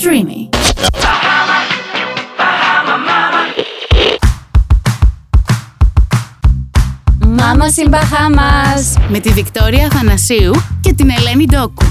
Streamy. Μάμα στην Μπαχάμας. Με τη Βικτόρια Θανασίου και την Ελένη Ντόκου.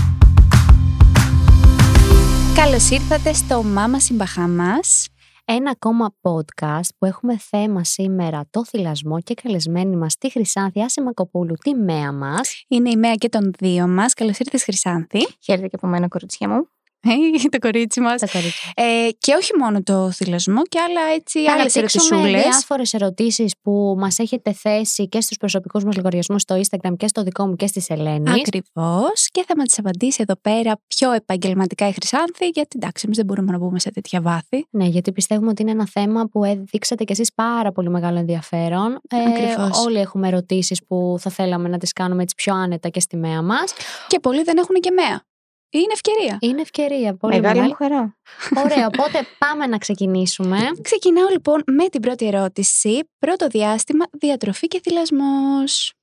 Καλώς ήρθατε στο Μάμα στην Μπαχάμας. Ένα ακόμα podcast που έχουμε θέμα σήμερα το θυλασμό και καλεσμένη μας τη Χρυσάνθη Άσημακοπούλου, τη μέα μας. Είναι η Μέα και των δύο μας. Καλώς ήρθες Χρυσάνθη. Χαίρετε και από μένα, κοριτσιά μου. Ε, το κορίτσι μας. Τα κορίτσια. Ε, και όχι μόνο το θυλασμό και άλλα έτσι Θα άλλες αναπτύξουμε ερωτησούλες. διάφορες ερωτήσεις που μας έχετε θέσει και στους προσωπικούς μας λογαριασμούς στο Instagram και στο δικό μου και στη Ελένης. Ακριβώς και θα μας τις απαντήσει εδώ πέρα πιο επαγγελματικά η Χρυσάνθη γιατί εντάξει εμείς δεν μπορούμε να μπούμε σε τέτοια βάθη. Ναι, γιατί πιστεύουμε ότι είναι ένα θέμα που δείξατε κι εσείς πάρα πολύ μεγάλο ενδιαφέρον. Ε, Ακριβώς. όλοι έχουμε ερωτήσεις που θα θέλαμε να τις κάνουμε έτσι πιο άνετα και στη μέα μας. Και πολλοί δεν έχουν και μέα. Είναι ευκαιρία. Είναι ευκαιρία, πολύ Μεγάλη μεγάλη. μου χαρά. Ωραία, οπότε πάμε να ξεκινήσουμε. Ξεκινάω λοιπόν με την πρώτη ερώτηση. Πρώτο διάστημα, διατροφή και θυλασμός.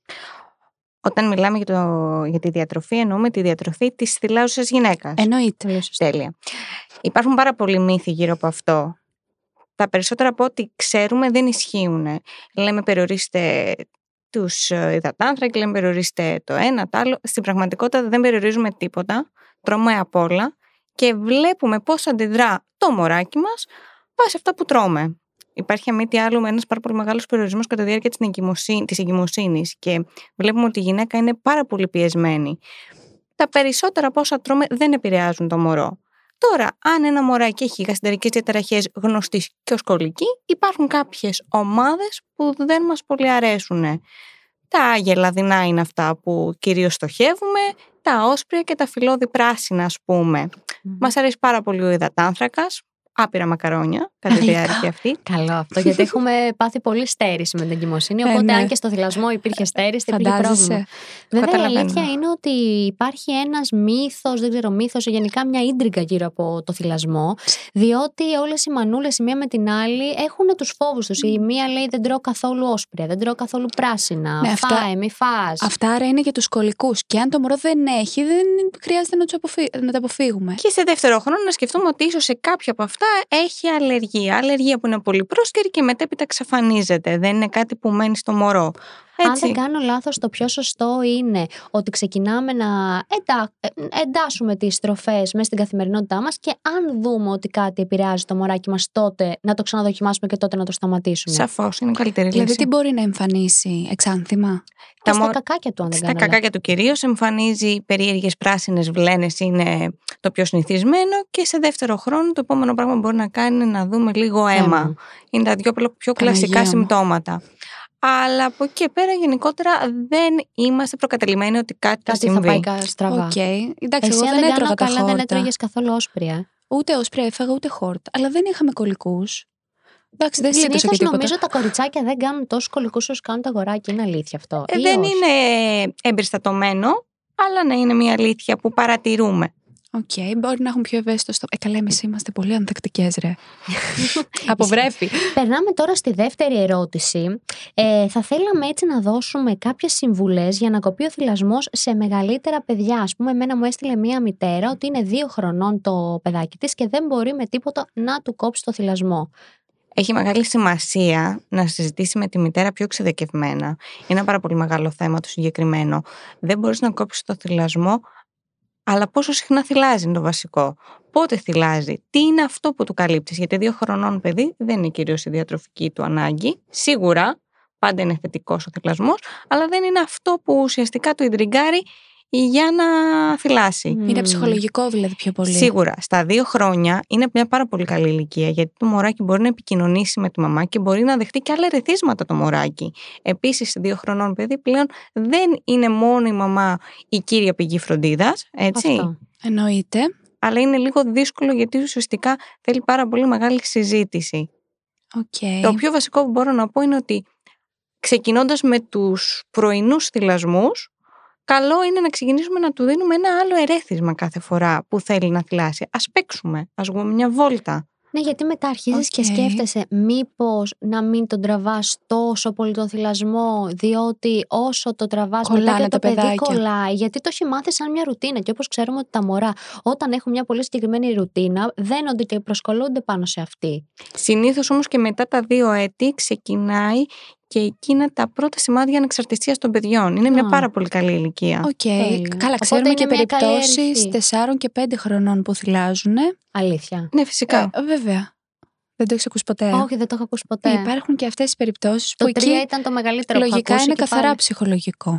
Όταν μιλάμε για, το, για τη διατροφή, εννοούμε τη διατροφή της θυλάζουσα γυναίκας. Εννοείται. Πολύ σωστά. Τέλεια. Υπάρχουν πάρα πολλοί μύθοι γύρω από αυτό. Τα περισσότερα από ό,τι ξέρουμε δεν ισχύουν. Λέμε περιορίστε τους υδατάνθρακε, λέμε περιορίστε το ένα, το άλλο. Στην πραγματικότητα δεν περιορίζουμε τίποτα. Τρώμε απ' όλα και βλέπουμε πώς αντιδρά το μωράκι μας βάσει αυτά που τρώμε. Υπάρχει αν μη τι άλλο ένας πάρα πολύ μεγάλος περιορισμός κατά τη διάρκεια της εγκυμοσύνης και βλέπουμε ότι η γυναίκα είναι πάρα πολύ πιεσμένη. Τα περισσότερα από όσα τρώμε δεν επηρεάζουν το μωρό. Τώρα, αν ένα μωράκι έχει γαστρικές διαταραχές γνωστής και ως κολλική, υπάρχουν κάποιες ομάδες που δεν μας πολύ αρέσουν. Τα γελαδινά είναι αυτά που κυρίως στοχεύουμε, τα όσπρια και τα φυλλώδη πράσινα, ας πούμε. Μας αρέσει πάρα πολύ ο υδατάνθρακας, άπειρα μακαρόνια κατά τη Αλήθεια. διάρκεια αυτή. Καλό αυτό, γιατί έχουμε πάθει πολύ στέρηση με την εγκυμοσύνη. Ε, Οπότε, ναι. αν και στο θυλασμό υπήρχε στέρηση, δεν υπήρχε πρόβλημα. Φαντάζεσαι. Βέβαια, η Καταλαβαίνω. αλήθεια είναι ότι υπάρχει ένας μύθος, δεν ξέρω, μύθος, γενικά μια ίντριγκα γύρω από το θυλασμό. Διότι όλες οι μανούλες η μία με την άλλη έχουν τους φόβους τους. Η μία λέει δεν τρώω καθόλου όσπρια, δεν τρώω καθόλου πράσινα. Ναι, αυτά- Φάε, μη φας. Αυτά άρα είναι για τους κολλικού. Και αν το μωρό δεν έχει, δεν χρειάζεται να, τους αποφύ... να τα αποφύγουμε. Και σε δεύτερο χρόνο να σκεφτούμε ότι ίσως σε κάποια από αυτά έχει αλλεργία. Αλλεργία που είναι πολύ πρόσκαιρη και μετέπειτα εξαφανίζεται. Δεν είναι κάτι που μένει στο μωρό. Αν Έτσι. δεν κάνω λάθος, το πιο σωστό είναι ότι ξεκινάμε να εντα... ε, εντάσσουμε τις τροφές μέσα στην καθημερινότητά μας και αν δούμε ότι κάτι επηρεάζει το μωράκι μας τότε να το ξαναδοκιμάσουμε και τότε να το σταματήσουμε. Σαφώς είναι η καλύτερη Δηλαδή, λύση. τι μπορεί να εμφανίσει, εξάνθημα; Και τα στα μω- κακάκια του αν δεν Στα κάνω λάθος. κακάκια του κυρίως εμφανίζει περίεργες πράσινες βλέννες, είναι το πιο συνηθισμένο. Και σε δεύτερο χρόνο, το επόμενο πράγμα που μπορεί να κάνει είναι να δούμε λίγο αίμα. Αίμα. Είναι τα δύο πιο κλασικά Παναγία μου. Συμπτώματα. Αλλά από εκεί και πέρα γενικότερα δεν είμαστε προκατειλημμένοι ότι κάτι, θα Κάτι θα συμβεί. πάει κα- στραβά. Οκ. Εντάξει, Εσύ εγώ αν δεν δεν έτρωγα κάνω τα καλά δεν χόρτα. έτρωγες καθόλου όσπρια. Ούτε όσπρια έφαγα, ούτε χόρτα. Αλλά δεν είχαμε κολικούς. Εντάξει, δεν γλίτωσε και Συνήθως τίποτα. νομίζω τα κοριτσάκια δεν κάνουν τόσο κολικούς όσο κάνουν τα αγοράκια. Είναι αλήθεια αυτό. Ε, Ή δεν όχι; είναι εμπεριστατωμένο, αλλά να είναι μια αλήθεια που παρατηρούμε. Οκ, μπορεί να έχουν πιο ευαίσθητο στο. Ε, καλά, εμείς είμαστε πολύ ανθεκτικές, ρε. Από βρέφη. Περνάμε τώρα στη δεύτερη ερώτηση. Ε, θα θέλαμε έτσι να δώσουμε κάποιες συμβουλές για να κοπεί ο θηλασμός σε μεγαλύτερα παιδιά. Ας πούμε, εμένα μου έστειλε μία μητέρα ότι είναι δύο χρονών το παιδάκι της και δεν μπορεί με τίποτα να του κόψει το θυλασμό. Έχει μεγάλη σημασία να συζητήσει με τη μητέρα πιο εξειδικευμένα. Είναι ένα πάρα πολύ μεγάλο θέμα το συγκεκριμένο. Δεν μπορείς να κόψεις το θυλασμό, αλλά πόσο συχνά θυλάζει είναι το βασικό. Πότε θυλάζει, τι είναι αυτό που του καλύπτεις. Γιατί δύο χρονών παιδί δεν είναι κυρίως η διατροφική του ανάγκη. Σίγουρα πάντα είναι θετικός ο θυλασμός, αλλά δεν είναι αυτό που ουσιαστικά του ιντριγκάρει για να θηλάσει. Είναι ψυχολογικό δηλαδή πιο πολύ. Σίγουρα, στα δύο χρόνια είναι μια πάρα πολύ καλή ηλικία γιατί το μωράκι μπορεί να επικοινωνήσει με τη μαμά και μπορεί να δεχτεί και άλλα ερεθίσματα το μωράκι. Επίσης, σε δύο χρονών παιδί πλέον δεν είναι μόνο η μαμά η κύρια πηγή φροντίδας, έτσι. Αυτό. Εννοείται. Αλλά είναι λίγο δύσκολο γιατί ουσιαστικά θέλει πάρα πολύ μεγάλη συζήτηση. Οκ. Το πιο βασικό που μπορώ να πω είναι ότι ξεκινώντας με τους πρωινούς θηλασμούς, καλό είναι να ξεκινήσουμε να του δίνουμε ένα άλλο ερέθισμα κάθε φορά που θέλει να θηλάσει. Ας παίξουμε, ας βγούμε μια βόλτα. Ναι, γιατί μετά αρχίζεις και Οκ. σκέφτεσαι μήπως να μην τον τραβάς τόσο πολύ τον θηλασμό, διότι όσο το τραβάς μετά Κολλάνε και το τα παιδί παιδάκια. κολλάει, γιατί το έχει μάθει σαν μια ρουτίνα. Και όπως ξέρουμε ότι τα μωρά, όταν έχουν μια πολύ συγκεκριμένη ρουτίνα, δένονται και προσκολλούνται πάνω σε αυτή. Συνήθως όμως και μετά τα δύο έτη ξεκινάει και εκείνα τα πρώτα σημάδια ανεξαρτησίας των παιδιών. Είναι μια Α. πάρα πολύ καλή ηλικία. Οκ. Τέλεια. Καλά, Οπότε ξέρουμε είναι και μια καλή περιπτώσεις αρχή. 4 και 5 χρονών που θηλάζουν. Αλήθεια. Ναι, φυσικά. Ε, βέβαια. Δεν το έχεις ακούσει ποτέ; Όχι, δεν το έχω ακούσει ποτέ. Ε, Υπάρχουν και αυτές τις περιπτώσεις Το που τρία εκεί ήταν το μεγαλύτερο που λογικά έχω ακούσει είναι και καθαρά πάλι. ψυχολογικό.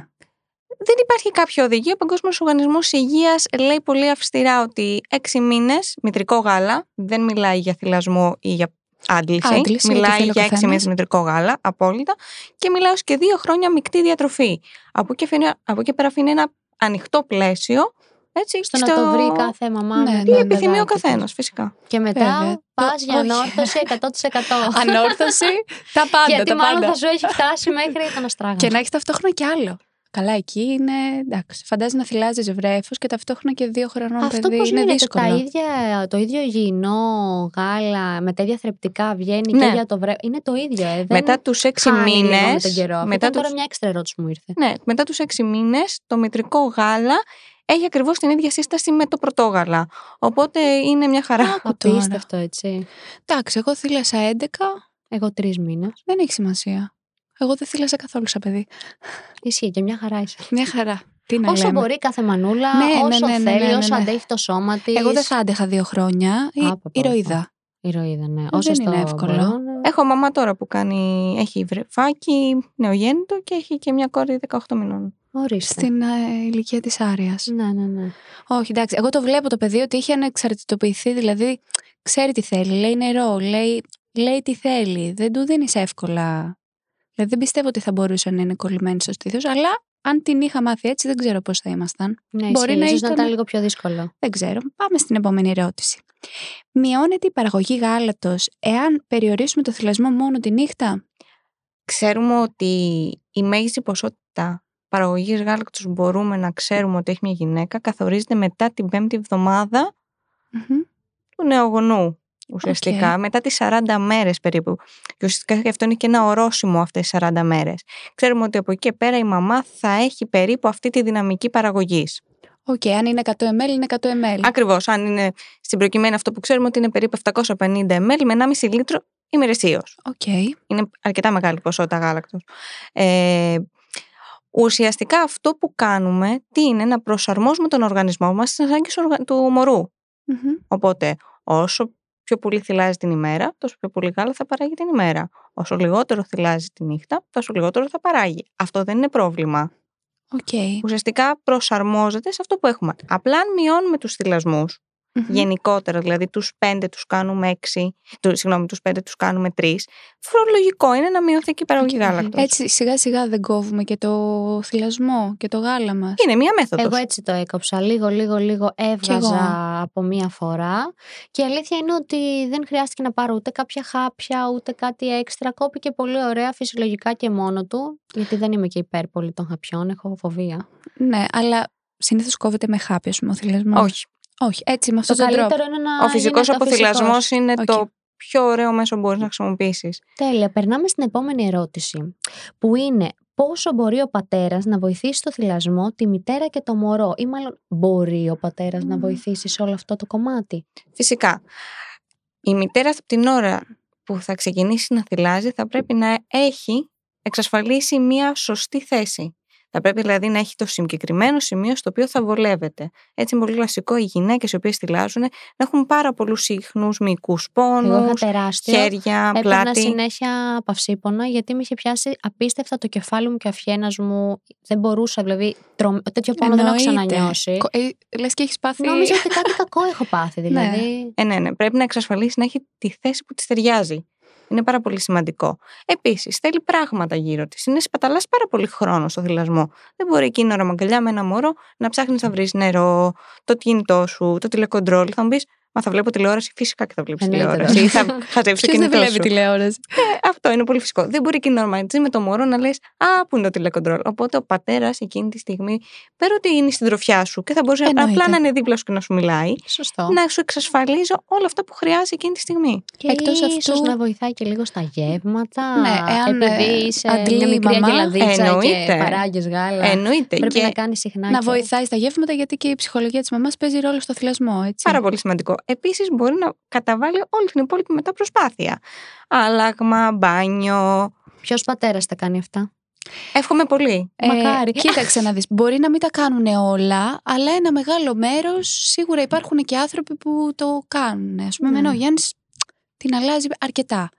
Δεν υπάρχει κάποια οδηγία. Ο Παγκόσμιος Οργανισμός Υγείας λέει πολύ αυστηρά ότι έξι μήνες μητρικό γάλα, δεν μιλάει για θηλασμό ή για άντληση. Άντληση, ό,τι μιλάει θέλει ο για έξι καθένας. μήνες μητρικό γάλα, απόλυτα. Και μιλάει ως και δύο χρόνια μεικτή διατροφή. Από εκεί, αφήνει- από εκεί πέρα αφήνει ένα ανοιχτό πλαίσιο. Έτσι, Στο να το βρει κάθε μαμά Ναι, με ναι, το ναι. επιθυμεί ο παιδάκι της. καθένας, φυσικά. Και μετά Βέβαια. πας Το- για όχι. ανόρθωση 100%. Ανόρθωση, τα πάντα. Γιατί τα μάλλον πάντα. θα σου έχει φτάσει μέχρι τον αστράγαλο. Και να έχει ταυτόχρονα κι άλλο. Καλά, εκεί είναι. Εντάξει, φαντάζει να θυλάζει βρέφο και ταυτόχρονα και δύο χρονών Αυτό παιδί. πώς είναι γίνεται, δύσκολο. τα ίδια, το ίδιο υγιεινό γάλα με τέτοια θρεπτικά βγαίνει Ναι. και για το βρέφο. Είναι το ίδιο, ε. δεν Μετά τους έξι χάνει λίγο μήνες. με τον καιρό. Αυτό μετά ήταν τώρα τους- μια έξτρα ερώτηση που μου ήρθε. Ναι, μετά τους έξι μήνες το μητρικό γάλα έχει ακριβώς την ίδια σύσταση με το πρωτόγαλα. Οπότε είναι μια χαρά. Άκου τώρα. Απίστευτο, έτσι. Εντάξει, εγώ θύλασα 11, Εγώ τρεις μήνες. δεν έχει σημασία. Εγώ δεν θύλασα καθόλου σαν παιδί. Ισχύει και μια χαρά είσαι. Μια χαρά. Τι να Όσο λέμε. μπορεί κάθε μανούλα, Ναι, ναι, όσο ναι, ναι, θέλει, ναι, ναι, όσο ναι. αντέχει το σώμα της. Εγώ δεν θα άντεχα δύο χρόνια. Ή Α, πω, πω, ηρωίδα. Ηρωίδα, ναι. Δεν Όσο είναι στο εύκολο. μπορούν. Έχω μαμά τώρα που κάνει, έχει βρεφάκι, νεογέννητο και έχει και μια κόρη 18 μηνών. Ορίστε. Στην ε, ηλικία της Άριας. Ναι, ναι, ναι. Όχι, εντάξει. Εγώ το βλέπω το παιδί ότι έχει ανεξαρτητοποιηθεί. Δηλαδή, ξέρει τι θέλει. Λέει νερό. Λέει, λέει τι θέλει. Δεν του δίνεις εύκολα. Δηλαδή, δεν πιστεύω ότι θα μπορούσε να είναι κολλημένη στο στήθος. Αλλά αν την είχα μάθει έτσι, δεν ξέρω πώς θα ήμασταν. ναι Μπορεί ισχύει. να Ίσως να ήταν- ήταν λίγο πιο δύσκολο. Δεν ξέρω. Πάμε στην επόμενη ερώτηση. Μειώνεται η παραγωγή γάλατος εάν περιορίσουμε το θυλασμό μόνο τη νύχτα; Ξέρουμε ότι η μέγιστη ποσότητα παραγωγής γάλακτος που μπορούμε να ξέρουμε ότι έχει μια γυναίκα καθορίζεται μετά την πέμπτη εβδομάδα Μμμ. του νεογονού. Ουσιαστικά, Οκ. μετά τις 40 μέρες περίπου. Και ουσιαστικά και αυτό είναι και ένα ορόσημο αυτές τις 40 μέρες. Ξέρουμε ότι από εκεί και πέρα η μαμά θα έχει περίπου αυτή τη δυναμική παραγωγής. Οκ, αν είναι 100 ml, είναι 100 ml. Ακριβώς. Αν είναι στην προκειμένη αυτό που ξέρουμε ότι είναι περίπου 750 ml με 1,5 λίτρο ημερησίως. Οκ. Είναι αρκετά μεγάλη ποσότητα γάλακτος. Ε, ουσιαστικά αυτό που κάνουμε τι είναι να προσαρμόσουμε τον οργανισμό μας στις ανάγκες του οργα- του μωρού. Μμμ. Οπότε όσο πιο πολύ θηλάζει την ημέρα, τόσο πιο πολύ γάλα θα παράγει την ημέρα. Όσο λιγότερο θηλάζει τη νύχτα, τόσο λιγότερο θα παράγει. Αυτό δεν είναι πρόβλημα. Οκ. Ουσιαστικά προσαρμόζεται σε αυτό που έχουμε. Απλά αν μειώνουμε τους θηλασμούς, Μμμ. γενικότερα, δηλαδή τους πέντε τους κάνουμε έξι, του, συγγνώμη, τους πέντε τους κάνουμε τρεις, λογικό είναι να μειωθεί και η παραγωγή Οκ. γάλακτος. Έτσι σιγά σιγά δεν κόβουμε και το θηλασμό και το γάλα μας. Είναι μία μέθοδος. Εγώ έτσι το έκοψα. Λίγο, λίγο, λίγο έβγαζα από μία φορά. Και η αλήθεια είναι ότι δεν χρειάστηκε να πάρω ούτε κάποια χάπια, ούτε κάτι έξτρα. Κόπηκε πολύ ωραία, φυσιολογικά και μόνο του. Γιατί δεν είμαι και υπέρ πολύ των χαπιών, έχω φοβία. Ναι, αλλά συνήθως κόβεται με χάπια, ας πούμε, ο θηλασμός. Όχι. Όχι, έτσι με Το αυτόν τον τρόπο. καλύτερο είναι να. Ο φυσικός γίνεται αποθηλασμός είναι Οκ. το πιο ωραίο μέσο που μπορείς να χρησιμοποιήσεις. Τέλεια. Περνάμε στην επόμενη ερώτηση. Που είναι πόσο μπορεί ο πατέρας να βοηθήσει στο θυλασμό τη μητέρα και το μωρό, ή μάλλον μπορεί ο πατέρας να Μμμ. βοηθήσει σε όλο αυτό το κομμάτι; Φυσικά. Η μητέρα από την ώρα που θα ξεκινήσει να θυλάζει θα πρέπει να έχει εξασφαλίσει μια σωστή θέση. Θα πρέπει δηλαδή να έχει το συγκεκριμένο σημείο στο οποίο θα βολεύεται. Έτσι είναι πολύ κλασικό οι γυναίκες οι οποίες θυλάζουν να έχουν πάρα πολλούς συχνούς μυϊκούς Εγώ είχα πόνους, τεράστιο. χέρια, Έπαιρνα πλάτη. συνέχεια παυσίπονα γιατί με είχε πιάσει απίστευτα το κεφάλι μου και ο αφιένας μου. Δεν μπορούσα, δηλαδή. Τρο... Τέτοιο πόνο δεν έχω ξανανιώσει. Λες και έχεις πάθει. Νόμιζα ότι κάτι κακό έχω πάθει, δηλαδή. Ε, ναι, ναι. Πρέπει να εξασφαλίσει να έχει τη θέση που της ταιριάζει. Είναι πάρα πολύ σημαντικό. Επίσης, θέλει πράγματα γύρω της. Είναι σπαταλάς πάρα πολύ χρόνος στο θυλασμό. Δεν μπορεί εκείνη ώρα μαγκαλιά με ένα μωρό να ψάχνει να βρεις νερό, το κινητό σου, το τηλεκοντρόλ. Θα μου πεις, Μα θα βλέπω τηλεόραση, φυσικά και θα βλέπεις Εννοείται, τηλεόραση. Ή θα χαζεύει το Ποιος δεν κινητό βλέπει σου. τηλεόραση; Ε, αυτό είναι πολύ φυσικό. Δεν μπορεί εκείνη μαζί με το μωρό να λες: Α, πού είναι το τηλεκοντρόλ. Οπότε ο πατέρας εκείνη τη στιγμή, πέρα ότι είναι στην τροφιά σου και θα μπορούσε Εννοείται. απλά να είναι δίπλα σου και να σου μιλάει, Σωστό. να σου εξασφαλίζω όλα αυτά που χρειάζεται εκείνη τη στιγμή. Και Εκτός ίσως αυτού- να βοηθάει και λίγο στα γεύματα. Ναι, εάν, επειδή ε, είσαι αντλεί μια η μικρή μαμά, αγελαδίτσα και εννοείται. παράγεις γάλα. Εννοείται. Πρέπει και να κάνει συχνά. Να και- βοηθάει στα γεύματα γιατί και η ψυχολογία της μαμάς παίζει ρόλο στο θυλασμό. Έτσι. Πάρα πολύ σημαντικό. Επίσης, μπορεί να καταβάλει όλη την υπόλοιπη μετά προσπάθεια. Άλλαγμα, μπάνιο. Ποιος πατέρας τα κάνει αυτά; Εύχομαι πολύ. Ε, Μακάρι. Κοίταξε να δεις, μπορεί να μην τα κάνουν όλα, αλλά ένα μεγάλο μέρος σίγουρα υπάρχουν και άνθρωποι που το κάνουν. Ας πούμε, Ναι. εμένα ο Γιάννης την αλλάζει αρκετά.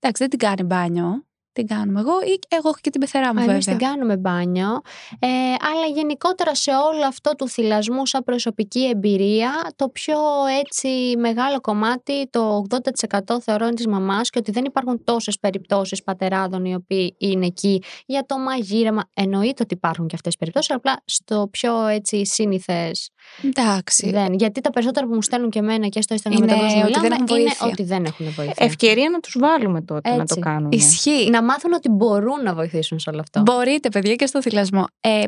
Εντάξει, δεν την κάνει μπάνιο, την κάνουμε εγώ ή εγώ έχω και την πεθερά μου Εμείς βέβαια. την κάνουμε μπάνιο. Ε, αλλά γενικότερα σε όλο αυτό του θυλασμού σαν προσωπική εμπειρία, το πιο έτσι μεγάλο κομμάτι, το 80% θεωρώ είναι της μαμάς και ότι δεν υπάρχουν τόσες περιπτώσεις πατεράδων οι οποίοι είναι εκεί για το μαγείρεμα. Εννοείται ότι υπάρχουν και αυτές τις περιπτώσεις, απλά στο πιο έτσι σύνηθες Εντάξει. δεν. Γιατί τα περισσότερα που μου στέλνουν και εμένα και στο Instagram Είναι με τα οποία ότι μιλάμε δεν έχουν είναι βοήθεια. ότι δεν έχουν βοήθεια. Ευκαιρία να τους βάλουμε τότε να το Έτσι. κάνουν. Ισχύει. Να μάθουν ότι μπορούν να βοηθήσουν σε όλο αυτό. Μπορείτε, παιδιά, και στο θυλασμό. Ε,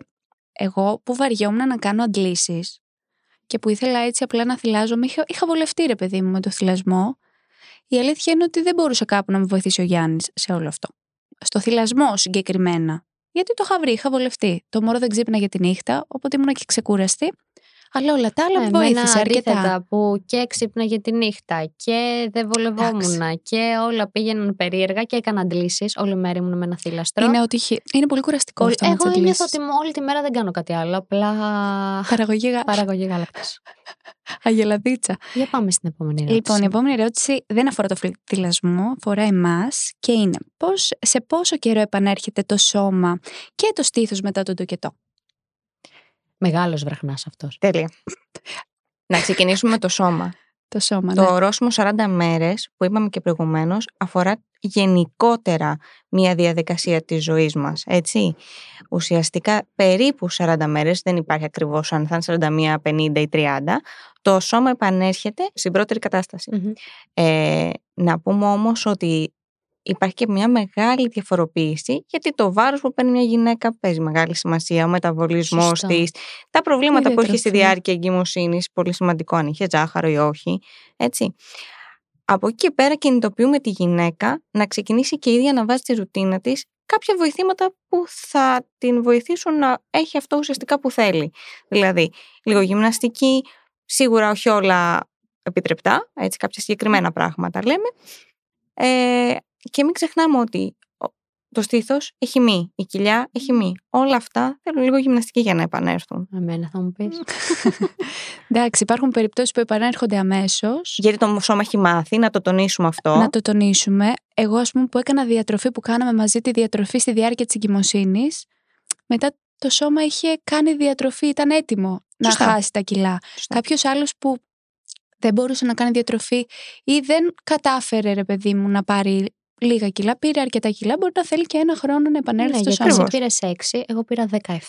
εγώ που βαριόμουν να κάνω αντλήσεις και που ήθελα έτσι απλά να θυλάζομαι, είχα, είχα βολευτεί ρε παιδί μου με το θυλασμό. Η αλήθεια είναι ότι δεν μπορούσε κάπου να με βοηθήσει ο Γιάννης σε όλο αυτό. Στο θυλασμό συγκεκριμένα. Γιατί το είχα βρει, είχα βολευτεί. Το μωρό δεν ξύπναγε τη νύχτα, οπότε ήμουν και ξεκούραστη. Αλλά όλα τα άλλα Ε, με εμένα βοήθησε αρκετά. αντίθετα, που και ξύπναγε τη νύχτα και δεν βολευόμουν και όλα πήγαιναν περίεργα και έκανα αντλήσεις. Όλη μέρα ήμουν με ένα θύλαστρο. Είναι, ότι είχε- είναι πολύ κουραστικό Όλη- αυτό με τις Εγώ ένιωθα αντλήσεις. ότι όλη τη μέρα δεν κάνω κάτι άλλο. Απλά Παραγωγή γα... παραγωγή γάλακτος. αγελαδίτσα. Για πάμε στην επόμενη ερώτηση. Λοιπόν, η επόμενη ερώτηση δεν αφορά το θυλασμό, αφορά εμάς και είναι πώς, σε πόσο καιρό επανέρχεται το σώμα και το στήθος μετά τον τοκετό. Μεγάλος βραχνάς αυτός. Τέλεια. να ξεκινήσουμε με το σώμα. Το σώμα, ναι. Το ορόσημο 40 μέρες που είπαμε και προηγουμένως αφορά γενικότερα μια διαδικασία της ζωής μας, έτσι. Ουσιαστικά περίπου 40 μέρες, δεν υπάρχει ακριβώς αν θα είναι 41, 50 ή 30, το σώμα επανέρχεται στην πρώτερη κατάσταση. Μμμ. Ε, να πούμε όμως ότι υπάρχει και μια μεγάλη διαφοροποίηση γιατί το βάρος που παίρνει μια γυναίκα παίζει μεγάλη σημασία, ο μεταβολισμός Σωστό. της, τα προβλήματα Η που έχει στη διατροφή. διάρκεια εγκυμοσύνης, πολύ σημαντικό αν είχε ζάχαρο ή όχι, έτσι. Από εκεί και πέρα κινητοποιούμε τη γυναίκα να ξεκινήσει και η ίδια να βάζει τη ρουτίνα της κάποια βοηθήματα που θα την βοηθήσουν να έχει αυτό ουσιαστικά που θέλει. Δηλαδή, λίγο γυμναστική, σίγουρα όχι όλα επιτρεπτά, έτσι κάποια συγκεκριμένα πράγματα λέμε. Ε, και μην ξεχνάμε ότι ο- το στήθος έχει μη, η κοιλιά έχει μη. Όλα αυτά θέλουν λίγο γυμναστική για να επανέλθουν. Εμένα θα μου πεις. Εντάξει, υπάρχουν περιπτώσεις που επανέρχονται αμέσως. Γιατί το σώμα έχει μάθει, να το τονίσουμε αυτό. Να το τονίσουμε. Εγώ, ας πούμε, που έκανα διατροφή που κάναμε μαζί τη διατροφή στη διάρκεια της εγκυμοσύνης, μετά το σώμα είχε κάνει διατροφή, ήταν έτοιμο Σωστά. να χάσει τα κιλά. Σωστά. Κάποιος άλλος που δεν μπορούσε να κάνει διατροφή ή δεν κατάφερε, ρε παιδί μου, να πάρει λίγα κιλά, πήρε αρκετά κιλά, μπορεί να θέλει και ένα χρόνο να επανέλθει ναι, στο γιατί σώμα. εσύ Ακριβώς. πήρε 6, εγώ πήρα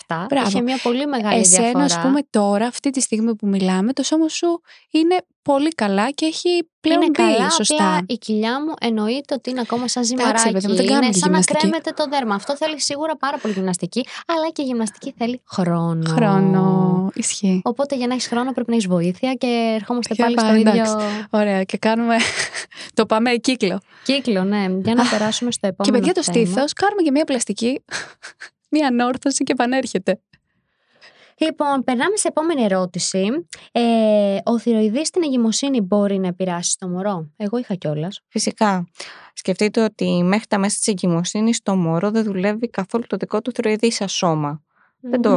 17. Μπράβο. Είχε μια πολύ μεγάλη Εσένα, διαφορά. ας πούμε, τώρα, αυτή τη στιγμή που μιλάμε, το σώμα σου είναι πολύ καλά και έχει πλέον είναι μπει καλά, σωστά. απλά η κοιλιά μου εννοείται ότι είναι ακόμα σαν ζυμαράκι. παιδί μου, δεν κάνουμε είναι σαν γυμναστική. να κρέμεται το δέρμα. Αυτό θέλει σίγουρα πάρα πολύ γυμναστική, αλλά και η γυμναστική θέλει χρόνο. Χρόνο. Ισχύει. Οπότε για να έχεις χρόνο πρέπει να έχεις βοήθεια και ερχόμαστε Για πάλι πάμε, στο εντάξει. ίδιο Ωραία. Και κάνουμε. το πάμε κύκλο. κύκλο, ναι. Για να περάσουμε στο Και επόμενο. παιδιά, το θέμα. στήθο, κάνουμε και μία πλαστική. μία ανόρθωση και επανέρχεται. Λοιπόν, περνάμε σε επόμενη ερώτηση. Ε, ο θηροειδή στην εγκυμοσύνη μπορεί να επηρεάσει το μωρό; Εγώ είχα κιόλας. Φυσικά. Σκεφτείτε ότι μέχρι τα μέσα της εγκυμοσύνης το μωρό δεν δουλεύει καθόλου το δικό του θηροειδή σαν σώμα. Δεν, το,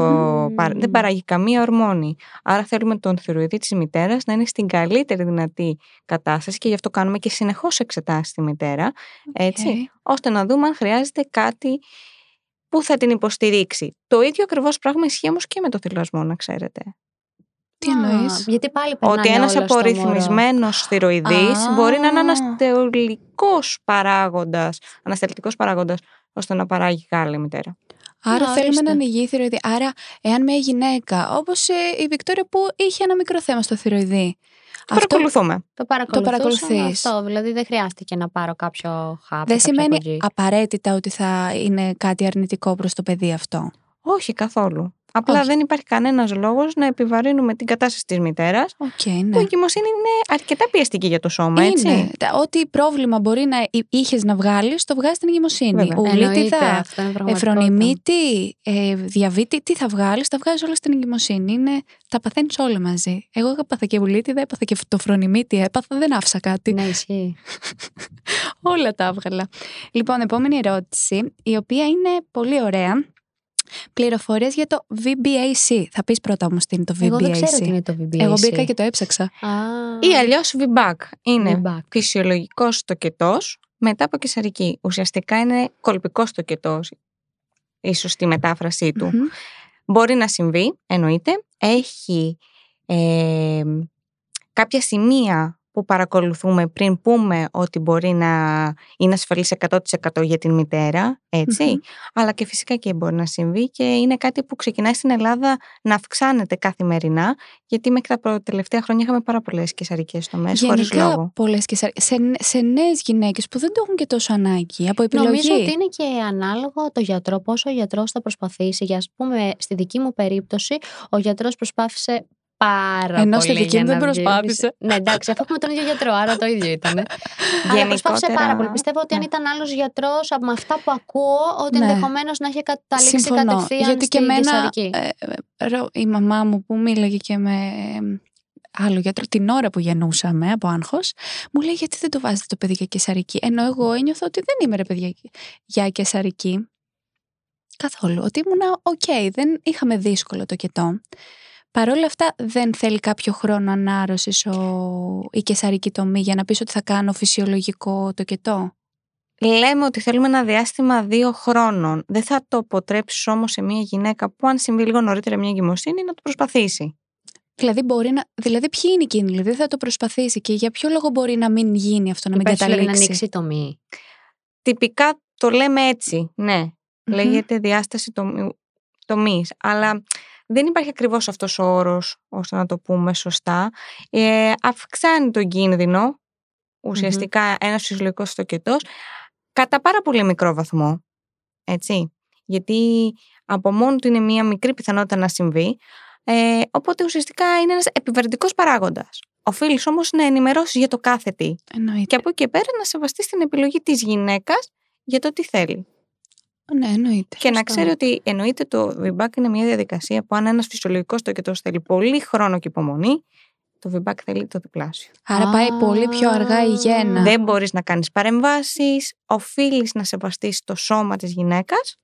παρα- δεν παράγει καμία ορμόνη. Άρα θέλουμε τον θυρεοειδή της μητέρας να είναι στην καλύτερη δυνατή κατάσταση και γι' αυτό κάνουμε και συνεχώς εξετάσεις στη μητέρα, έτσι, Οκ. ώστε να δούμε αν χρειάζεται κάτι που θα την υποστηρίξει. Το ίδιο ακριβώς πράγμα ισχύει όμως και με το θηλασμό, να ξέρετε. Τι εννοείς; Γιατί πάλι περνάνε Ότι ένας όλα στο μωρό. απορρυθμισμένος θυρεοειδής Α. μπορεί να είναι ανασταλτικός παράγοντας, ανασταλτικός παράγοντας, ώστε να παράγει γάλα η μητέρα. Άρα Να, θέλουμε ορίστε. έναν υγιή θυρεοειδή. Άρα, εάν μια γυναίκα, όπως η Βικτόρια που είχε ένα μικρό θέμα στο θυρεοειδή, Το παρακολουθούμε. Το παρακολουθούσα. παρακολουθείς. Αυτό, δηλαδή δεν χρειάστηκε να πάρω κάποιο χάπι. Δεν κάποια σημαίνει κοντζή. απαραίτητα ότι θα είναι κάτι αρνητικό προς το παιδί αυτό. Όχι καθόλου. Απλά Όχι. δεν υπάρχει κανένας λόγος να επιβαρύνουμε την κατάσταση της μητέρας Οκ, που ναι. η εγκυμοσύνη είναι αρκετά πιεστική για το σώμα, έτσι. Είναι. Τα- Ό,τι πρόβλημα μπορεί να είχες να βγάλεις, το βγάζεις στην εγκυμοσύνη. Βέβαια. Ουλίτιδα, Εννοείται, αυτό είναι πραγματικότητα. εφρονιμίτη, ε, διαβήτη, τι θα βγάλεις, τα βγάζεις όλα στην εγκυμοσύνη. Είναι, τα παθαίνεις όλα μαζί. Εγώ έπαθα και ουλίτιδα, έπαθα και το φρονιμίτη, έπαθα, δεν άφησα κάτι. Ναι, ισχύει. Όλα τα έβγαλα. Λοιπόν, επόμενη ερώτηση, η οποία είναι πολύ ωραία. Πληροφορίες για το VBAC. Θα πεις πρώτα όμως τι είναι το VBAC. Εγώ δεν ξέρω τι είναι το VBAC. Εγώ μπήκα και το έψαξα. Α, Ή αλλιώς VBAC. Είναι feedback. φυσιολογικός τοκετός μετά από κεσαρική. Ουσιαστικά είναι κολπικός τοκετός η σωστή μετάφρασή του. Μμμ. Μπορεί να συμβεί, εννοείται. Έχει ε, κάποια σημεία που παρακολουθούμε πριν πούμε ότι μπορεί να είναι ασφαλής 100% για την μητέρα, έτσι. Μμμ. Αλλά και φυσικά και μπορεί να συμβεί και είναι κάτι που ξεκινάει στην Ελλάδα να αυξάνεται καθημερινά, γιατί μέχρι τα προ- τελευταία χρόνια είχαμε πάρα πολλές κεσαρικές τομές, χωρίς Γενικά λόγο. πολλές και σε, σε, σε νέες γυναίκες που δεν το έχουν και τόσο ανάγκη από επιλογή. Νομίζω ότι είναι και ανάλογο το γιατρό, πόσο ο γιατρός θα προσπαθήσει. Για ας πούμε, στη δική μου περίπτωση, ο γιατρός προσπάθησε πάρα Ενώ πολύ. στη δική για μου δεν να βγεις. προσπάθησε. Ναι, εντάξει, αφού έχουμε τον ίδιο γιατρό, άρα το ίδιο ήταν. Αλλά προσπάθησε Γενικότερα, πάρα πολύ. Πιστεύω ότι αν ναι. ήταν άλλος γιατρός, από αυτά που ακούω, ότι Ναι. ενδεχομένως να είχε καταλήξει Συμφωνώ. κατευθείαν Γιατί και στην εμένα, καισαρική. ε, ε, ρο- η μαμά μου που μίλαγε και με ε, άλλο γιατρό την ώρα που γεννούσαμε από άγχος, μου λέει γιατί δεν το βάζετε το παιδί για καισαρική; Ενώ εγώ ένιωθα ότι δεν είμαι ρε παιδιά για καισαρική. Καθόλου. Ότι ήμουνα οκ, δεν είχαμε δύσκολο τοκετό. Παρ' όλα αυτά δεν θέλει κάποιο χρόνο ανάρρωσης ο... η καισαρική τομή για να πεις ότι θα κάνω φυσιολογικό τοκετό; Λέμε ότι θέλουμε ένα διάστημα δύο χρόνων. Δεν θα το αποτρέψεις όμως σε μια γυναίκα που, αν συμβεί λίγο νωρίτερα μια εγκυμοσύνη, να το προσπαθήσει. Δηλαδή, μπορεί να, δηλαδή, ποιοι είναι οι κίνδυνοι, δηλαδή θα το προσπαθήσει και για ποιο λόγο μπορεί να μην γίνει αυτό, να μην Υπάρχει, δηλαδή, να καταλήξει; ανοίξει το μη. Τυπικά το λέμε έτσι, ναι. Μμμ. Λέγεται διάσταση τομής. Αλλά δεν υπάρχει ακριβώς αυτός ο όρος, ώστε να το πούμε σωστά. Ε, αυξάνει τον κίνδυνο, ουσιαστικά ένας φυσιολογικός στοκετός, κατά πάρα πολύ μικρό βαθμό. Έτσι. Γιατί από μόνο του είναι μία μικρή πιθανότητα να συμβεί. Ε, οπότε ουσιαστικά είναι ένας επιβαρυντικός παράγοντας. Οφείλεις όμως να ενημερώσεις για το κάθε τι. Εννοείται. Και από εκεί και πέρα να σεβαστείς την επιλογή της γυναίκας για το τι θέλει. Ναι, εννοείται. Και να Σωστό. ξέρει ότι εννοείται το VBAC είναι μια διαδικασία που αν ένας φυσιολογικός τοκετός θέλει πολύ χρόνο και υπομονή, το VBAC θέλει το διπλάσιο. Άρα πάει πολύ πιο αργά η γέννα. Δεν μπορείς να κάνεις παρεμβάσεις, οφείλεις να σεβαστείς το σώμα της γυναίκας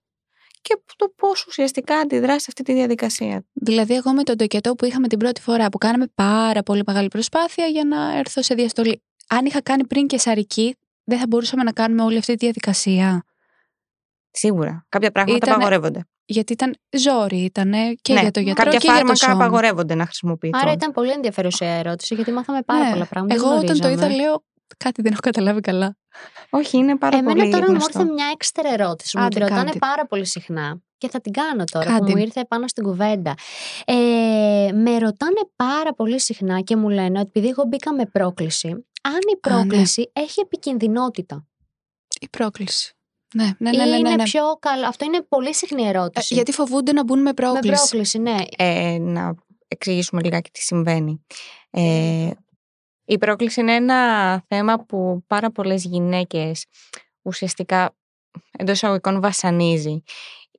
και το πώς ουσιαστικά αντιδράσει σε αυτή τη διαδικασία. Δηλαδή, εγώ με τον τοκετό που είχαμε την πρώτη φορά που κάναμε πάρα πολύ μεγάλη προσπάθεια για να έρθω σε διαστολή. Αν είχα κάνει πριν και σαρική, δεν θα μπορούσαμε να κάνουμε όλη αυτή τη διαδικασία. Σίγουρα. Κάποια πράγματα Ήτανε- απαγορεύονται. Γιατί ήταν ζόρι, ήταν και Ναι, για το γιατρό Κάποια και για το φάρμακα σώμα. απαγορεύονται να χρησιμοποιηθούν. Άρα ήταν πολύ ενδιαφέρουσα η ερώτηση, γιατί μάθαμε πάρα Ναι. πολλά πράγματα. Εγώ δεν όταν το είδα γνωρίζαμε. λέω κάτι δεν έχω καταλάβει καλά. Όχι, είναι πάρα Εμένα πολύ τώρα μου γνωστό. ήρθε μια έξτρα ερώτηση. Μου Άντε, τη ρωτάνε κάντε. πάρα πολύ συχνά. Και θα την κάνω τώρα Κάντε. που μου ήρθε πάνω στην κουβέντα. Ε, με ρωτάνε πάρα πολύ συχνά και μου λένε ότι επειδή εγώ μπήκα με πρόκληση, αν η Α, ναι. πρόκληση έχει επικινδυνότητα. Η πρόκληση. Ναι, ναι, ή ναι. ναι, ναι, είναι ναι. πιο καλό. Αυτό είναι πολύ συχνή Ε, ερώτηση. γιατί φοβούνται να μπουν με με πρόκληση. πρόκληση, ναι. ε, να εξηγήσουμε λιγάκι τι συμβαίνει. Ε, η πρόκληση είναι ένα θέμα που πάρα πολλές γυναίκες ουσιαστικά εντός εισαγωγικών βασανίζει.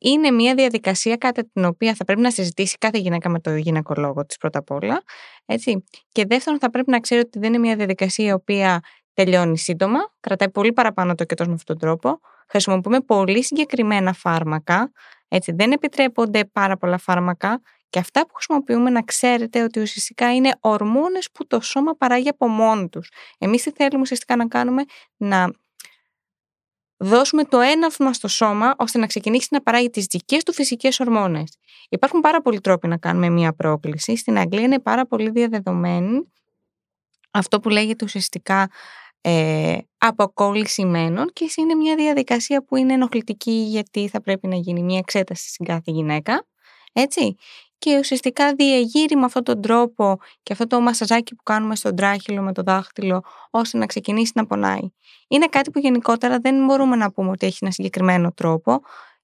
Είναι μια διαδικασία κατά την οποία θα πρέπει να συζητήσει κάθε γυναίκα με το γυναικολόγο της πρώτα απ' όλα. Έτσι. Και δεύτερον θα πρέπει να ξέρει ότι δεν είναι μια διαδικασία η οποία τελειώνει σύντομα, κρατάει πολύ παραπάνω το κετός με αυτόν τον τρόπο. Χρησιμοποιούμε πολύ συγκεκριμένα φάρμακα, έτσι, δεν επιτρέπονται πάρα πολλά φάρμακα και αυτά που χρησιμοποιούμε να ξέρετε ότι ουσιαστικά είναι ορμόνες που το σώμα παράγει από μόνο τους. Εμείς τι θέλουμε ουσιαστικά να κάνουμε, να δώσουμε το έναυσμα στο σώμα ώστε να ξεκινήσει να παράγει τις δικές του φυσικές ορμόνες. Υπάρχουν πάρα πολλοί τρόποι να κάνουμε μία πρόκληση. Στην Αγγλία είναι πάρα πολύ διαδεδομένη αυτό που λέγεται ουσιαστικά ε, αποκόλληση μένων και είναι μια διαδικασία που είναι ενοχλητική γιατί θα πρέπει να γίνει μια εξέταση στην κάθε γυναίκα. Έτσι. και ουσιαστικά διεγείρει με αυτόν τον τρόπο και αυτό το μασαζάκι που κάνουμε στον τράχυλο με το δάχτυλο ώστε να ξεκινήσει να πονάει. Είναι κάτι που γενικότερα δεν μπορούμε να πούμε ότι έχει ένα συγκεκριμένο τρόπο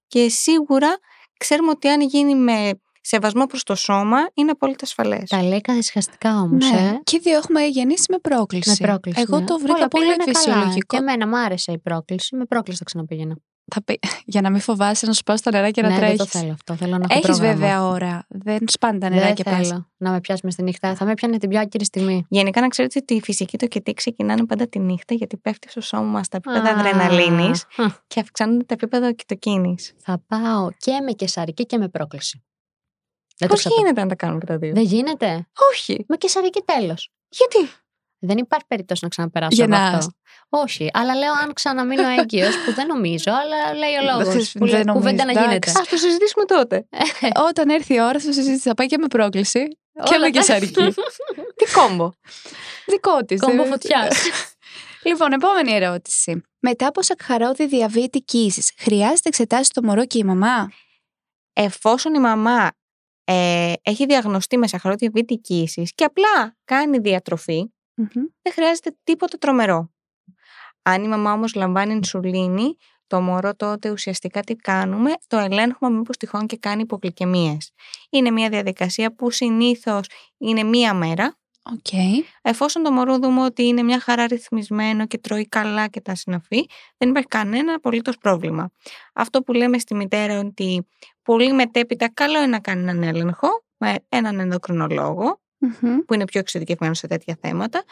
και σίγουρα ξέρουμε ότι αν γίνει με σεβασμό προς το σώμα είναι απόλυτα ασφαλές. Τα λέει καθυσχαστικά όμως. Ναι. Ε. Και οι δύο έχουμε γεννήσει με πρόκληση. Με πρόκληση. Εγώ ναι. το βρήκα Όλα πολύ πήγανε καλά. φυσιολογικό. Και εμένα μου άρεσε η πρόκληση. Με πρόκληση θα ξαναπήγαινα. Θα πει- Για να μην φοβάσαι να σου πάω στα νερά και να ναι, τρέχει. δεν το θέλω αυτό. Θέλω να έχω Έχεις πρόγραμμα. βέβαια ώρα. Δεν σπάνε τα νερά Δεν και θέλω πας. να με πιάσει με στη νύχτα. Θα με πιάνε την πιο άκυρη στιγμή. Γενικά να ξέρετε ότι η φυσική το κετή ξεκινάνε πάντα τη νύχτα γιατί πέφτει στο σώμα μας τα επίπεδα Α, αδρεναλίνης α, και αυξάνονται τα επίπεδα οκυτοκίνης. Θα πάω και με κεσαρική και με πρόκληση. Δεν Πώς το ξαπα- γίνεται να τα κάνουμε και τα δύο. Δεν γίνεται. Όχι. Με κεσαρική τέλος. Γιατί; Δεν υπάρχει περίπτωση να ξαναπεράσω Για από να- αυτό. Όχι, αλλά λέω αν ξαναμείνω έγκυος, που δεν νομίζω, αλλά λέει ο λόγος. Δεν Που λέει νομίζω, κουβέντα να γίνεται. εντάξει. Ας το συζητήσουμε τότε. Όταν έρθει η ώρα θα συζητήσει. Θα πάει και με πρόκληση και Όλα με τα- κεσαρική. Τι κόμπο. Δικό της. Κόμπο φωτιάς. Λοιπόν, επόμενη ερώτηση. Μετά από σακχαρώδη διαβήτη κύσης, χρειάζεται εξετάσεις το μωρό και η μαμά; Εφόσον η μαμά ε, έχει διαγνωστεί με σαχαρότια βήτη κύσης και απλά κάνει διατροφή, δεν χρειάζεται τίποτα τρομερό. Αν η μαμά όμως λαμβάνει ινσουλίνη, το μωρό τότε ουσιαστικά τι κάνουμε, το ελέγχουμε μήπως τυχόν και κάνει υπογλυκαιμίες. Είναι μια διαδικασία που συνήθως είναι μία μέρα, Οκ. Εφόσον το μωρό δούμε ότι είναι μια χαρά ρυθμισμένο και τρώει καλά και τα συναφή, δεν υπάρχει κανένα απολύτως πρόβλημα. Αυτό που λέμε στη μητέρα είναι ότι πολύ μετέπειτα καλό είναι να κάνει έναν έλεγχο με έναν ενδοκρινολόγο, Μμμ. που είναι πιο εξειδικευμένο σε τέτοια θέματα,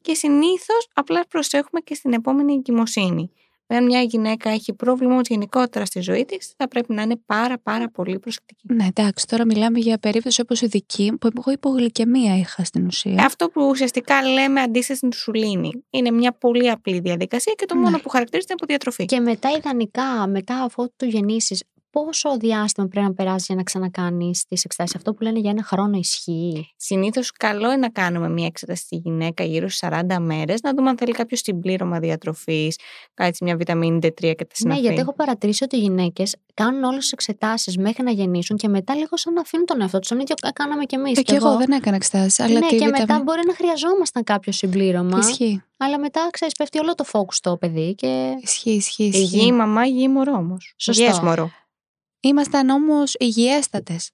και συνήθως απλά προσέχουμε και στην επόμενη εγκυμοσύνη. Αν μια γυναίκα έχει πρόβλημα όμως γενικότερα στη ζωή της, θα πρέπει να είναι πάρα πάρα πολύ προσεκτική. Ναι, εντάξει, τώρα μιλάμε για περίπτωση όπως η δική, που εγώ υπογλυκαιμία είχα στην ουσία. Αυτό που ουσιαστικά λέμε αντίσταση στην σουλήνη. Είναι μια πολύ απλή διαδικασία και το Ναι. μόνο που χαρακτηρίζεται είναι από διατροφή. Και μετά, ιδανικά, μετά αφού το γεννήσεις, πόσο διάστημα πρέπει να περάσει για να ξανακάνεις τις εξετάσεις; Αυτό που λένε για ένα χρόνο ισχύει. Συνήθως, καλό είναι να κάνουμε μια εξέταση στη γυναίκα γύρω στις 40 μέρες, να δούμε αν θέλει κάποιος συμπλήρωμα διατροφής, κάτι μια βιταμίνη D3 και τα Ναι, συναφή. γιατί έχω παρατηρήσει ότι οι γυναίκες κάνουν όλες τις εξετάσεις μέχρι να γεννήσουν και μετά λίγο σαν να αφήνουν τον εαυτό τους. Τον ίδιο κάναμε κι εμείς. Ε, και εγώ δεν έκανα εξετάσεις. Αλλά ναι, τη και βιταμίνη- μετά μπορεί να χρειαζόμασταν κάποιο συμπλήρωμα. Ισχύει. Αλλά μετά, ξέρεις, πέφτει όλο το focus στο παιδί και. Ισχύει, ισχύει. Υγιή ισχύει. μαμά, υγιή μωρό όμως. Σωστό. Υγιές μωρό. Ήμασταν όμως υγιέστατες.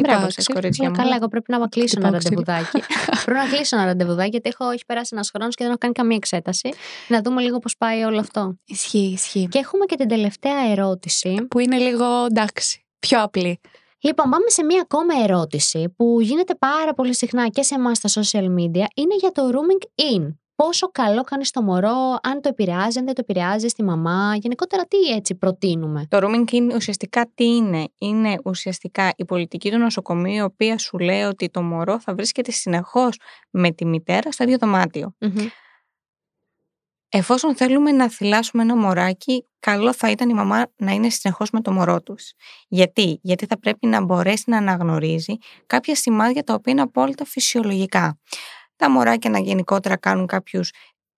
Μπράβο σας, κορίτσια Ε, μου. καλά, εγώ πρέπει να κλείσω ένα Χτυπάω ξύλο. ραντεβουδάκι. πρέπει να κλείσω ένα ραντεβουδάκι, γιατί έχω, έχει περάσει ένας χρόνος και δεν έχω κάνει καμία εξέταση. Να δούμε λίγο πώς πάει όλο αυτό. Ισχύει, ισχύει. Και έχουμε και την τελευταία ερώτηση. Που είναι λίγο εντάξει. Πιο απλή. Λοιπόν, πάμε σε μία ακόμα ερώτηση που γίνεται πάρα πολύ συχνά και σε εμάς στα social media. Είναι για το rooming in. Πόσο καλό κάνεις στο μωρό, αν το επηρεάζει, αν δεν το επηρεάζει στη μαμά. Γενικότερα, τι έτσι προτείνουμε; Το rooming in ουσιαστικά τι είναι; Είναι ουσιαστικά η πολιτική του νοσοκομείου, η οποία σου λέει ότι το μωρό θα βρίσκεται συνεχώς με τη μητέρα στο ίδιο δωμάτιο. Εφόσον θέλουμε να θυλάσουμε ένα μωράκι, καλό θα ήταν η μαμά να είναι συνεχώς με το μωρό τους. Γιατί; Γιατί θα πρέπει να μπορέσει να αναγνωρίζει κάποια σημάδια τα οποία είναι απόλυτα φυσιολογικά. Τα μωράκια να γενικότερα κάνουν κάποιους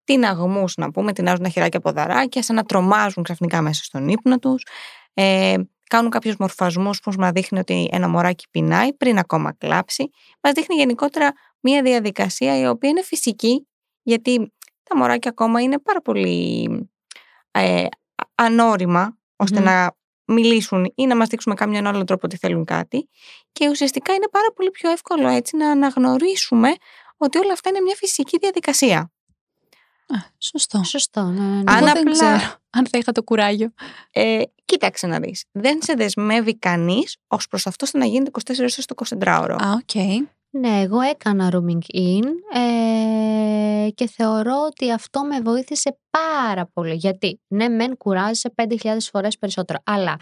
τυναγμούς, να πούμε, τεινάζουν τα χεράκια από δαράκια, σαν να τρομάζουν ξαφνικά μέσα στον ύπνο τους. Ε, κάνουν κάποιους μορφασμούς που μας δείχνει ότι ένα μωράκι πεινάει πριν ακόμα κλάψει. Μας δείχνει γενικότερα μια διαδικασία η οποία είναι φυσική, γιατί τα μωράκια ακόμα είναι πάρα πολύ ε, ανώριμα ώστε Μμμ. να μιλήσουν ή να μας δείξουν με κάποιον άλλο τρόπο ότι θέλουν κάτι και ουσιαστικά είναι πάρα πολύ πιο εύκολο έτσι να αναγνωρίσουμε ότι όλα αυτά είναι μια φυσική διαδικασία. Α, σωστό. Σωστό, ναι, ναι, ναι. Αν Εγώ δεν απλά- ξέρω αν θα είχα το κουράγιο. Ε, κοίταξε να δεις. Δεν σε δεσμεύει κανείς ως προς αυτό ώστε να γίνεται 24 ώρες στο 24ωρο. Α, οκ. Ναι, εγώ έκανα rooming in ε, και θεωρώ ότι αυτό με βοήθησε πάρα πολύ. Γιατί, ναι, μεν κουράζεσαι 5.000 φορές περισσότερο, αλλά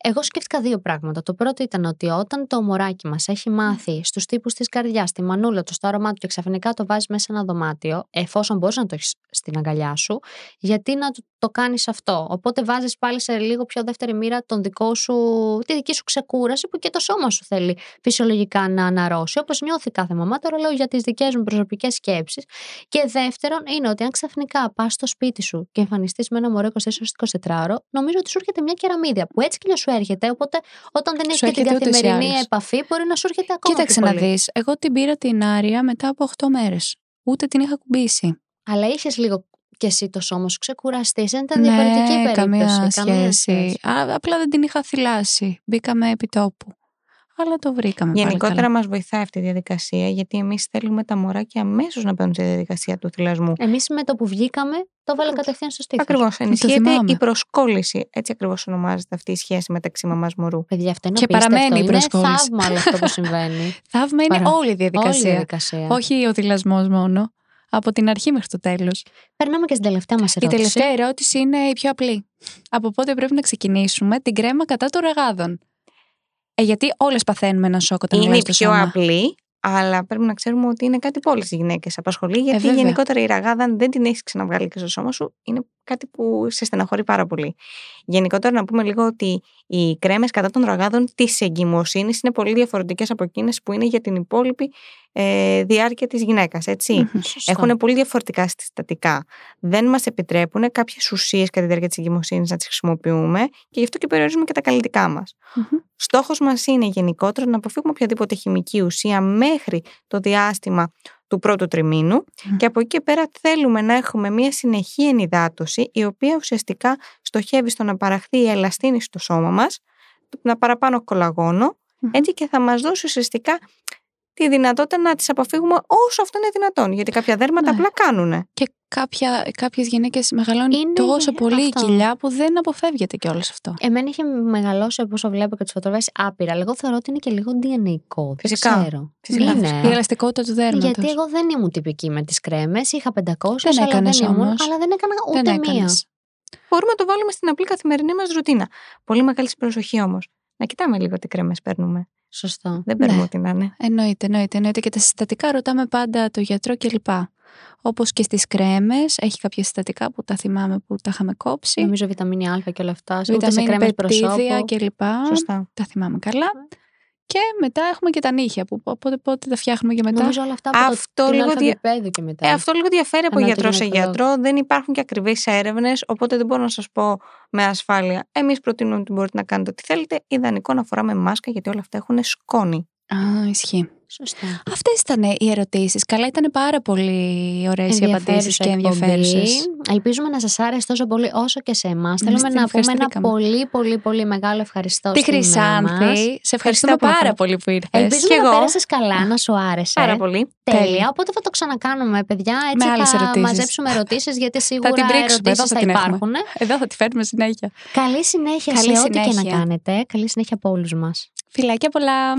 εγώ σκέφτηκα δύο πράγματα. Το πρώτο ήταν ότι όταν το μωράκι μας έχει μάθει στους χτύπους της καρδιάς, στη μανούλα του, στο άρωμά του και ξαφνικά το βάζεις μέσα σε ένα δωμάτιο, εφόσον μπορείς να το έχεις στην αγκαλιά σου, γιατί να το, το κάνεις αυτό; Οπότε βάζεις πάλι σε λίγο πιο δεύτερη μοίρα τον δικό σου, τη δική σου ξεκούραση που και το σώμα σου θέλει φυσιολογικά να αναρρώσει, όπως νιώθει κάθε μαμά. Τώρα λέω για τις δικές μου προσωπικές σκέψεις. Και δεύτερον, είναι ότι αν ξαφνικά πας στο σπίτι σου και εμφανιστείς με ένα μωρό 24 24 ώρο, νομίζω ότι σου έρχεται μια κεραμίδια που έτσι κι αλλιώς σου σου έρχεται. Οπότε όταν δεν έχει Σου και την έρχεται ούτως ή καθημερινή άλλως. επαφή, μπορεί να σου έρχεται ακόμα Κοίταξε πιο να πολύ. δεις. Εγώ την πήρα την Άρια μετά από 8 μέρες. Ούτε την είχα κουμπίσει. Αλλά είχες λίγο και εσύ το σώμα σου ξεκουραστείς. Δεν ήταν διαφορετική ναι, περίπτωση. καμία σχέση. Α, απλά δεν την είχα θυλάσει. Μπήκαμε επί τόπου. Αλλά το βρήκαμε. πάλι Γενικότερα καλά. μας βοηθάει αυτή η διαδικασία, γιατί εμείς θέλουμε τα μωράκια αμέσως να μπαίνουν στη διαδικασία του θυλασμού. Εμείς με το που βγήκαμε, το βάλα κατευθείαν στο στήθος. Ακριβώς. Ενισχύεται θυμάμαι. η προσκόλληση. Έτσι ακριβώς ονομάζεται αυτή η σχέση μεταξύ μαμάς μωρού. Παιδιά, αυτό είναι Και απίστευτο. παραμένει η είναι προσκόλληση. θαύμα όλο αυτό που συμβαίνει. Θαύμα είναι Παρα- όλη η Όλη η διαδικασία. διαδικασία. Όχι ο θυλασμός μόνο. Από την αρχή μέχρι το τέλος. Περνάμε και στην τελευταία μας Η ερώτηση. τελευταία ερώτηση είναι η πιο απλή. Από πότε πρέπει να ξεκινήσουμε την κρέμα κατά των ραγάδων; Ε, γιατί όλες παθαίνουμε ένα σοκ όταν είναι μιλάει η στο πιο σώμα. απλή, αλλά πρέπει να ξέρουμε ότι είναι κάτι που όλες τι γυναίκες απασχολεί. Γιατί βέβαια. γενικότερα η ραγάδα, αν δεν την έχεις ξαναβγάλει και στο σώμα σου, είναι κάτι που σε στεναχωρεί πάρα πολύ. Γενικότερα, να πούμε λίγο ότι οι κρέμες κατά των ραγάδων της εγκυμοσύνης είναι πολύ διαφορετικές από εκείνες που είναι για την υπόλοιπη ε, διάρκεια της γυναίκας. Έτσι. Μμμ. Σωστό. Έχουν πολύ διαφορετικά συστατικά. Δεν μας επιτρέπουν κάποιες ουσίες κατά τη διάρκεια της εγκυμοσύνης να τις χρησιμοποιούμε και γι' αυτό και περιορίζουμε και τα καλλιτικά μας. Μμμ. Στόχος μας είναι γενικότερα να αποφύγουμε οποιαδήποτε χημική ουσία μέχρι το διάστημα του πρώτου τριμήνου Μμ. και από εκεί και πέρα θέλουμε να έχουμε μια συνεχή ενυδάτωση η οποία ουσιαστικά στοχεύει στο να παραχθεί η ελαστίνη στο σώμα μας, να παραπάνω κολαγόνο Μμμ. έτσι και θα μας δώσει ουσιαστικά τη δυνατότητα να τις αποφύγουμε όσο αυτό είναι δυνατόν. Γιατί κάποια δέρματα Ναι. απλά κάνουν. Και κάποια, κάποιες γυναίκες μεγαλώνει Είναι τόσο πολύ η αυτό. κοιλιά που δεν αποφεύγεται και όλος αυτό. Εμένα είχε μεγαλώσει όπω το βλέπω και τις φωτογραφίες άπειρα. Αλλά Εγώ θεωρώ ότι είναι και λίγο DNA. Δεν Φυσικά. ξέρω. Φυσικά. Είναι. Η ελαστικότητα του δέρματος. Γιατί εγώ δεν ήμουν τυπική με τις κρέμες. Είχα 500, Δεν αλλά έκανες δεν ήμουν. όμως. Αλλά δεν έκανα ούτε δεν μία. έκανες. Μπορούμε να το βάλουμε στην απλή καθημερινή μας ρουτίνα. Πολύ μεγάλη προσοχή όμως. Να κοιτάμε λίγο τι κρέμες παίρνουμε. Σωστό. Δεν παίρνουμε Ναι. ό,τι να είναι. Εννοείται, εννοείται, εννοείται. Και τα συστατικά ρωτάμε πάντα το γιατρό κλπ. Όπως και στις κρέμες, έχει κάποια συστατικά που τα θυμάμαι που τα είχαμε κόψει. Νομίζω βιταμίνη Α και όλα αυτά. Ούτε σε Βιταμίνη, κρέμες πεπτίδια προσώπου. κλπ. Σωστά. Τα θυμάμαι καλά. Και μετά έχουμε και τα νύχια που πότε, πότε τα φτιάχνουμε και μετά. Νομίζω όλα αυτά από Αυτό το, την λίγο δια- αλφαβητπαίδου και μετά. Ε, αυτό λίγο διαφέρει από Ανά το γιατρό σε γυναικολόγο. γιατρό. Δεν υπάρχουν και ακριβείς έρευνες, οπότε δεν μπορώ να σας πω με ασφάλεια. Εμείς προτείνουμε ότι μπορείτε να κάνετε ό,τι θέλετε. Ιδανικό να φοράμε μάσκα, γιατί όλα αυτά έχουν σκόνη. Α, ισχύει. Σωστά. Αυτές ήταν οι ερωτήσεις. Καλά, ήταν πάρα πολύ ωραίες οι απαντήσεις Ενδιαφέρουσα και εκπομπή. ενδιαφέρουσες. Ελπίζουμε να σας άρεσε τόσο πολύ όσο και σε εμάς. Εμείς Θέλουμε την να πούμε ένα ευχαριστήκαμε. πολύ, πολύ, πολύ μεγάλο ευχαριστώ Τη στη μέρα μας. Χρυσάνθη, σε ευχαριστούμε που πάρα ήρθατε. πολύ που ήρθες. Ελπίζουμε Κι να εγώ. πέρασες καλά, να σου άρεσε. Πάρα πολύ. Τέλεια. Τέλεια. Οπότε θα το ξανακάνουμε, παιδιά. Έτσι Με άλλες θα ερωτήσεις. μαζέψουμε ερωτήσεις, γιατί σίγουρα την πρίξουμε, εδώ ερωτήσει θα θα την έχουμε. υπάρχουν. Εδώ θα τη φέρνουμε συνέχεια. Καλή συνέχεια Καλή σε ό,τι και να συνέχεια. κάνετε. Καλή συνέχεια από όλους μας. Φιλάκια πολλά.